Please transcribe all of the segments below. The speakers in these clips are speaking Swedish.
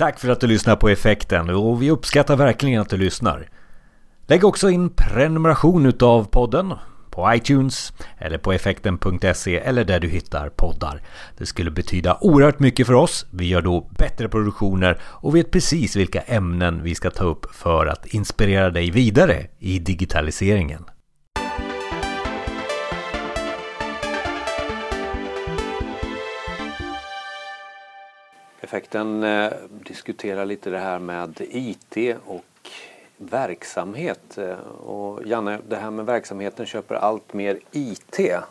Tack för att du lyssnar på Effekten och vi uppskattar verkligen att du lyssnar. Lägg också in prenumeration utav podden på iTunes eller på effekten.se eller där du hittar poddar. Det skulle betyda oerhört mycket för oss. Vi gör då bättre produktioner och vet precis vilka ämnen vi ska ta upp för att inspirera dig vidare i digitaliseringen. Effekten eh, diskuterar lite det här med IT och verksamhet. Eh, och Janne, det här med verksamheten köper allt mer IT. Eh,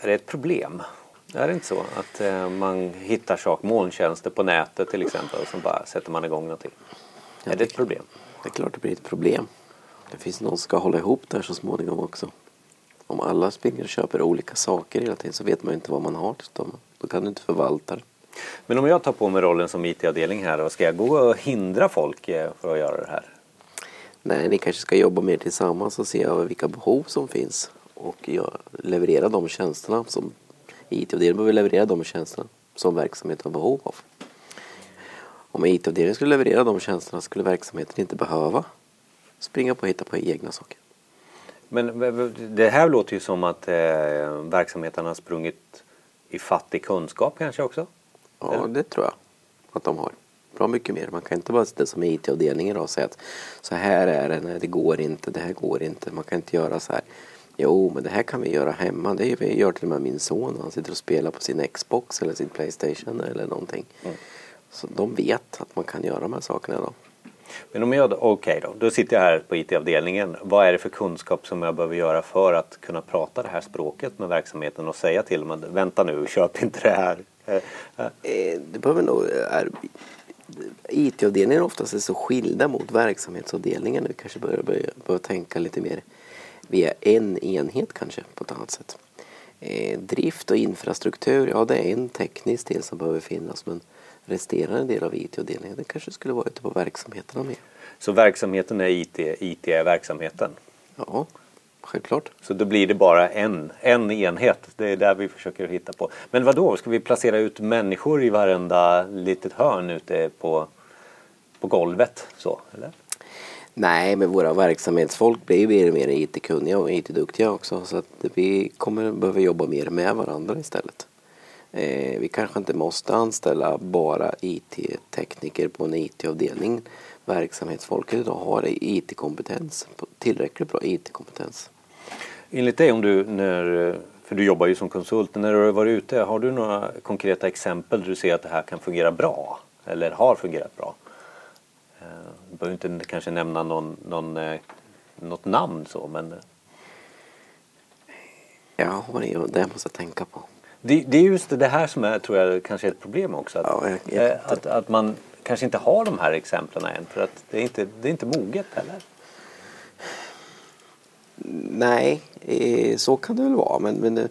är det ett problem? Är det inte så att eh, man hittar saker, molntjänster på nätet till exempel och så bara sätter man igång någonting? Ja, är det ett problem? Det är klart det blir ett problem. Det finns någon som ska hålla ihop det här så småningom också. Om alla springer och köper olika saker hela tiden så vet man ju inte vad man har. Då kan du inte förvalta det. Men om jag tar på mig rollen som IT-avdelning här, då ska jag gå och hindra folk eh, för att göra det här? Nej, ni kanske ska jobba mer tillsammans och se över vilka behov som finns och leverera de tjänsterna som IT-avdelningen behöver leverera de tjänsterna som verksamheten har behov av. Om IT-avdelningen skulle leverera de tjänsterna skulle verksamheten inte behöva springa på och hitta på egna saker. Men det här låter ju som att eh, verksamheten har sprungit i fattig kunskap kanske också? Ja, Eller? det tror jag att de har. Bra mycket mer. Man kan inte bara sitta som IT-avdelningen och säga att så här är det, nej det går inte, det här går inte, man kan inte göra så här. Jo, men det här kan vi göra hemma. Det gör till och med min son. Han sitter och spelar på sin Xbox eller sin Playstation eller någonting. Mm. Så de vet att man kan göra de här sakerna då. Men om jag, okej okay då, då sitter jag här på IT-avdelningen. Vad är det för kunskap som jag behöver göra för att kunna prata det här språket med verksamheten och säga till dem att vänta nu, köp inte det här. Eh, det behöver nog... IT-avdelningen oftast är så skilda mot verksamhetsavdelningen. Vi kanske börjar, börja, börja tänka lite mer via en enhet kanske på ett annat sätt. Eh, drift och infrastruktur, ja det är en teknisk del som behöver finnas men resterande del av IT-avdelningen det kanske skulle vara ute på verksamheterna mer. Så verksamheten är IT, IT är verksamheten? Ja, självklart. Så då blir det bara en, en enhet. Det är där vi försöker hitta på. Men vad då? ska vi placera ut människor i varenda litet hörn ute på, på golvet? Så, eller? Nej, men våra verksamhetsfolk blir ju mer och mer IT-kunniga och IT-duktiga också. Så att vi kommer behöva jobba mer med varandra istället. Eh, vi kanske inte måste anställa bara IT-tekniker på en IT-avdelning. Verksamhetsfolket idag har IT-kompetens, tillräckligt bra IT-kompetens. Enligt dig, om du, när, för du jobbar ju som konsult, när du har varit ute, har du några konkreta exempel där du ser att det här kan fungera bra? Eller har fungerat bra? Eh, du behöver inte kanske nämna någon, någon, eh, något namn så, men... Ja, det måste jag tänka på. Det, det, är just det här som är, tror jag, kanske är ett problem också. Att, ja, jag, jag, eh, att, att, man kanske inte har de här exemplen än för att det är inte, det är inte moget heller. Nej, eh, så kan det väl vara. Men, men man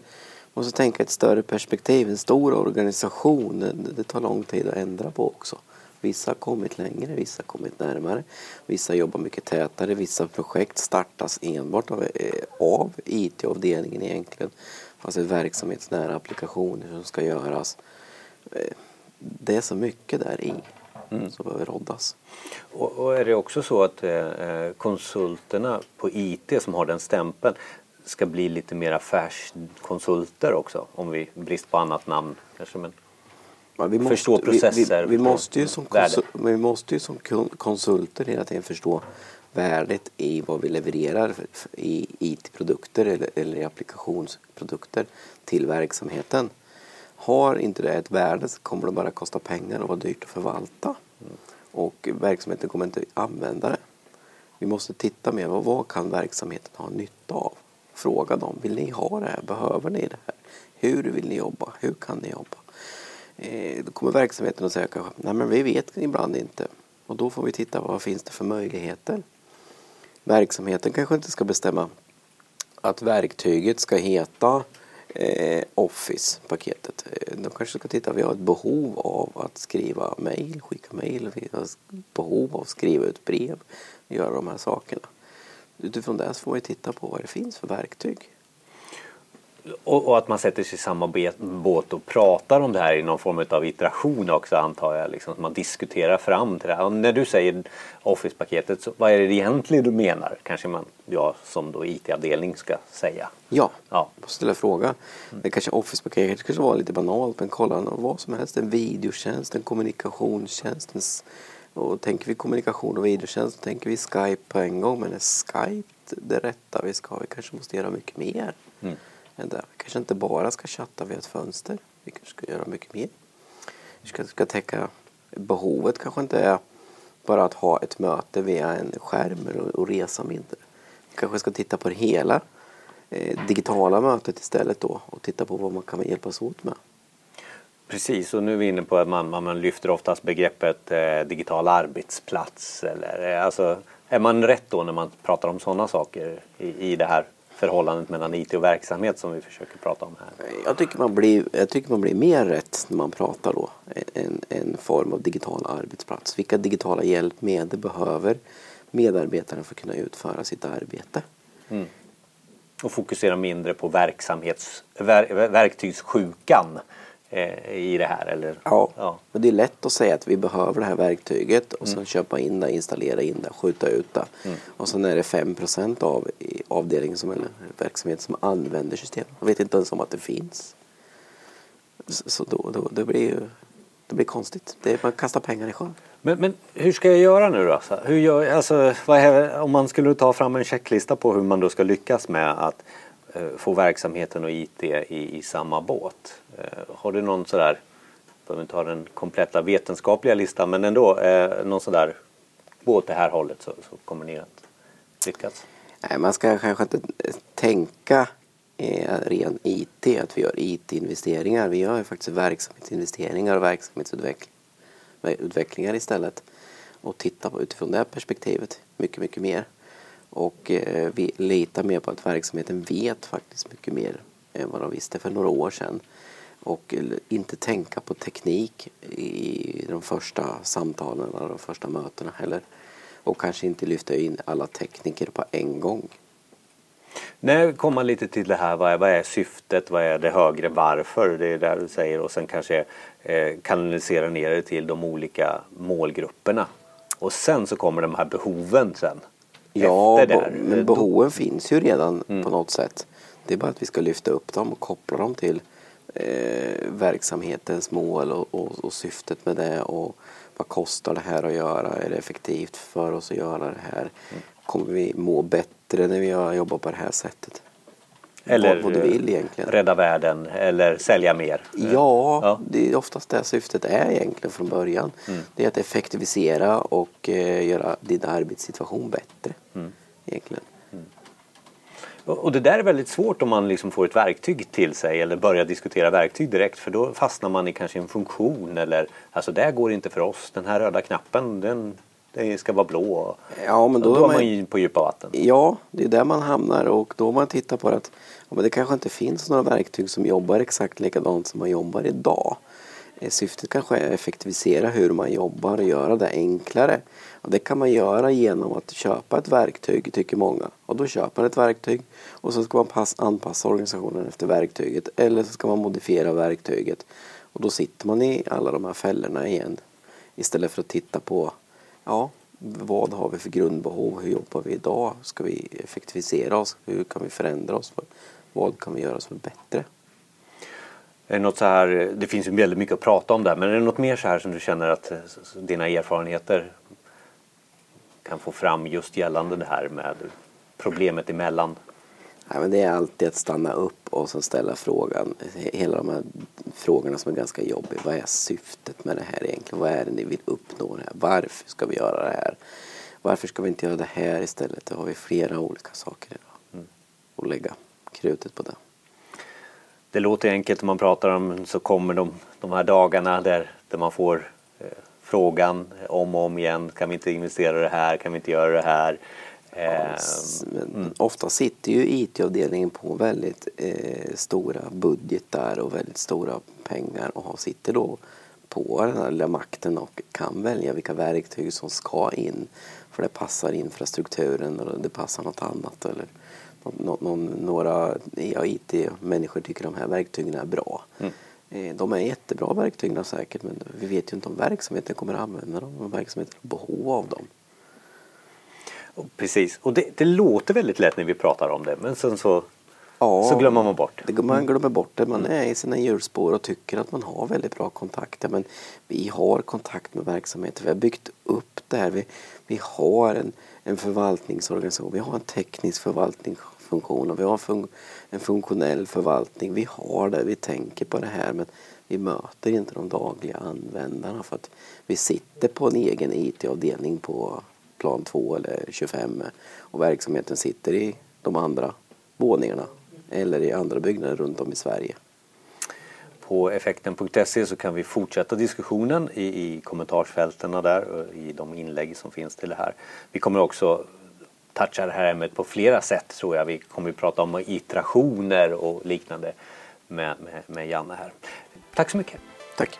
måste tänka ett större perspektiv. En stor organisation, det, tar lång tid att ändra på också. Vissa har kommit längre, vissa har kommit närmare. Vissa jobbar mycket tätare. Vissa projekt startas enbart av, eh, av IT-avdelningen egentligen. Alltså verksamhetsnära applikationer som ska göras. Eh, det är så mycket där i mm. som behöver roddas. Och, och, är det också så att eh, konsulterna på IT som har den stämpeln ska bli lite mer affärskonsulter också? Om vi brist på annat namn kanske. Men ja, vi måste, förstå processer. Vi, vi, vi måste ju som konsul, vi måste ju som konsulter hela tiden förstå värdet i vad vi levererar i IT-produkter eller, eller applikationsprodukter till verksamheten. Har inte det ett värde så kommer det bara kosta pengar och vara dyrt att förvalta. Mm. Och verksamheten kommer inte använda det. Vi måste titta mer på vad kan verksamheten ha nytta av? Fråga dem, vill ni ha det här? Behöver ni det här? Hur vill ni jobba? Hur kan ni jobba? Eh, då kommer verksamheten att säga kanske, nej men vi vet ibland inte. Och då får vi titta vad finns det för möjligheter? verksamheten kanske inte ska bestämma att verktyget ska heta eh, Office-paketet. Eh, de kanske ska titta, vi har ett behov av att skriva mejl, skicka mejl, vi har behov av att skriva ut brev, göra de här sakerna. Utifrån det så får vi titta på vad det finns för verktyg och, och, att man sätter sig i samma båt och pratar om det här i någon form av iteration också antar jag. Liksom, att man diskuterar fram till det här. Och när du säger Office-paketet, så vad är det egentligen du menar? Kanske man, jag som då IT-avdelning ska säga. Ja, ja. jag ställa fråga. Mm. Det kanske Office-paketet kanske var lite banalt men kolla vad som helst. En videotjänst, en kommunikationstjänst. En, och tänker vi kommunikation och videotjänst så tänker vi Skype på en gång. Men är Skype det rätta vi ska? Vi kanske måste göra mycket mer. Mm. Vi kanske inte bara ska chatta via ett fönster. Vi kanske ska göra mycket mer. Vi ska, ska täcka behovet kanske inte är bara att ha ett möte via en skärm och, och resa mindre. Vi kanske ska titta på det hela eh, digitala mötet istället då och titta på vad man kan hjälpas åt med. Precis, och nu är vi inne på att man, man lyfter oftast begreppet eh, digital arbetsplats. Eller, eh, alltså, är man rätt då när man pratar om sådana saker i, i det här förhållandet mellan IT och verksamhet som vi försöker prata om här? Jag tycker man blir, jag tycker man blir mer rätt när man pratar då. En, en form av digital arbetsplats. Vilka digitala hjälpmedel behöver medarbetaren för att kunna utföra sitt arbete? Mm. Och fokusera mindre på verksamhets, ver, verktygssjukan i det här? Eller? Ja, ja, men det är lätt att säga att vi behöver det här verktyget och mm. sen köpa in det, installera in det, skjuta ut det. Mm. Och sen är det 5% av avdelningen som, eller verksamheten som använder systemet. Man vet inte ens om att det finns. Så då, då, det blir ju det blir konstigt. Det är, man kastar pengar i sjön. Men, men hur ska jag göra nu då? Hur gör, alltså, är, om man skulle ta fram en checklista på hur man då ska lyckas med att eh, Eh, få verksamheten och IT i, i samma båt. Eh, har du någon sådär, behöver inte ha den kompletta vetenskapliga listan men ändå eh, någon sådär gå åt det här hållet så, så kommer ni att lyckas? Nej, man ska kanske inte tänka eh, ren IT, att vi gör IT-investeringar. Vi gör ju faktiskt verksamhetsinvesteringar och verksamhetsutvecklingar istället. Och titta på utifrån det perspektivet mycket, mycket mer. Och eh, vi litar mer på att verksamheten vet faktiskt mycket mer än vad de visste för några år sedan och eh, inte tänka på teknik i de första samtalen och de första mötena heller. Och kanske inte lyfta in alla tekniker på en gång. Nu kommer man lite till det här, vad är, vad är syftet, vad är det högre varför? Det är där du säger och sen kanske eh, kanalisera ner det till de olika målgrupperna. Och sen så kommer de här behoven sen. Ja, men behoven finns ju redan mm. på något sätt. Det är bara att vi ska lyfta upp dem och koppla dem till eh, verksamhetens mål och, och, och, syftet med det och vad kostar det här att göra? Är det effektivt för oss att göra det här? Kommer vi må bättre när vi jobbar på det här sättet? Eller vad, du vill egentligen. rädda världen eller sälja mer? Ja, ja, det är oftast det syftet är egentligen från början. Mm. Det är att effektivisera och eh, göra din arbetssituation bättre. Mm. Egentligen. Och det där är väldigt svårt om man liksom får ett verktyg till sig eller börjar diskutera verktyg direkt för då fastnar man i kanske en funktion eller alltså det går inte för oss. Den här röda knappen den, den ska vara blå. Ja, men då, då är man ju på djupa vatten. Ja, det är där man hamnar och då man tittar på att ja, men det kanske inte finns några verktyg som jobbar exakt likadant som man jobbar idag. Eh, syftet kanske är att effektivisera hur man jobbar och göra det enklare. Och det kan man göra genom att köpa ett verktyg, tycker många. Och då köper man ett verktyg och så ska man pass, anpassa organisationen efter verktyget. Eller så ska man modifiera verktyget. Och då sitter man i alla de här fällorna igen. Istället för att titta på, ja, vad har vi för grundbehov? Hur jobbar vi idag? Ska vi effektivisera oss? Hur kan vi förändra oss? Vad kan vi göra som är bättre? Är det, något så här, det finns ju väldigt mycket att prata om där, men är det något mer så här som du känner att eh, dina erfarenheter kan få fram just gällande det här med problemet emellan? Ja, men det är alltid att stanna upp och så ställa frågan, hela de här frågorna som är ganska jobbiga. Vad är syftet med det här egentligen? Vad är det ni vill uppnå? Det här? Varför ska vi göra det här? Varför ska vi inte göra det här istället? Då har vi flera olika saker idag. Mm. Och lägga krutet på det det låter enkelt när man pratar om så kommer de, de här dagarna där, där man får eh, frågan om och om igen. Kan vi inte investera det här? Kan vi inte göra det här? Eh, mm. Ofta sitter ju IT-avdelningen på väldigt eh, stora budgetar och väldigt stora pengar och sitter då på den här lilla makten och kan välja vilka verktyg som ska in. För det passar infrastrukturen eller det passar något annat. Eller någon, någon, några ja, IT-människor tycker de här verktygen är bra. Mm. Eh, de är jättebra verktyg säkert men vi vet ju inte om verksamheten kommer att använda dem och verksamheten har behov av dem. Precis, och det, det, låter väldigt lätt när vi pratar om det men sen så, ja, så glömmer man bort. det. Man glömmer bort det, man är i sina hjulspår och tycker att man har väldigt bra kontakter men vi har kontakt med verksamheten, vi har byggt upp det här, vi, vi har en, en förvaltningsorganisation, vi har en teknisk förvaltningsfunktion och vi har fun en funktionell förvaltning. Vi har det, vi tänker på det här men vi möter inte de dagliga användarna för att vi sitter på en egen IT-avdelning på plan 2 eller 25 och verksamheten sitter i de andra våningarna eller i andra byggnader runt om i Sverige. På effekten.se så kan vi fortsätta diskussionen i, i kommentarsfälten där i de inlägg som finns till det här. Vi kommer också toucha det här ämnet på flera sätt tror jag. Vi kommer att prata om iterationer och liknande med, med, med Janne här. Tack så mycket. Tack.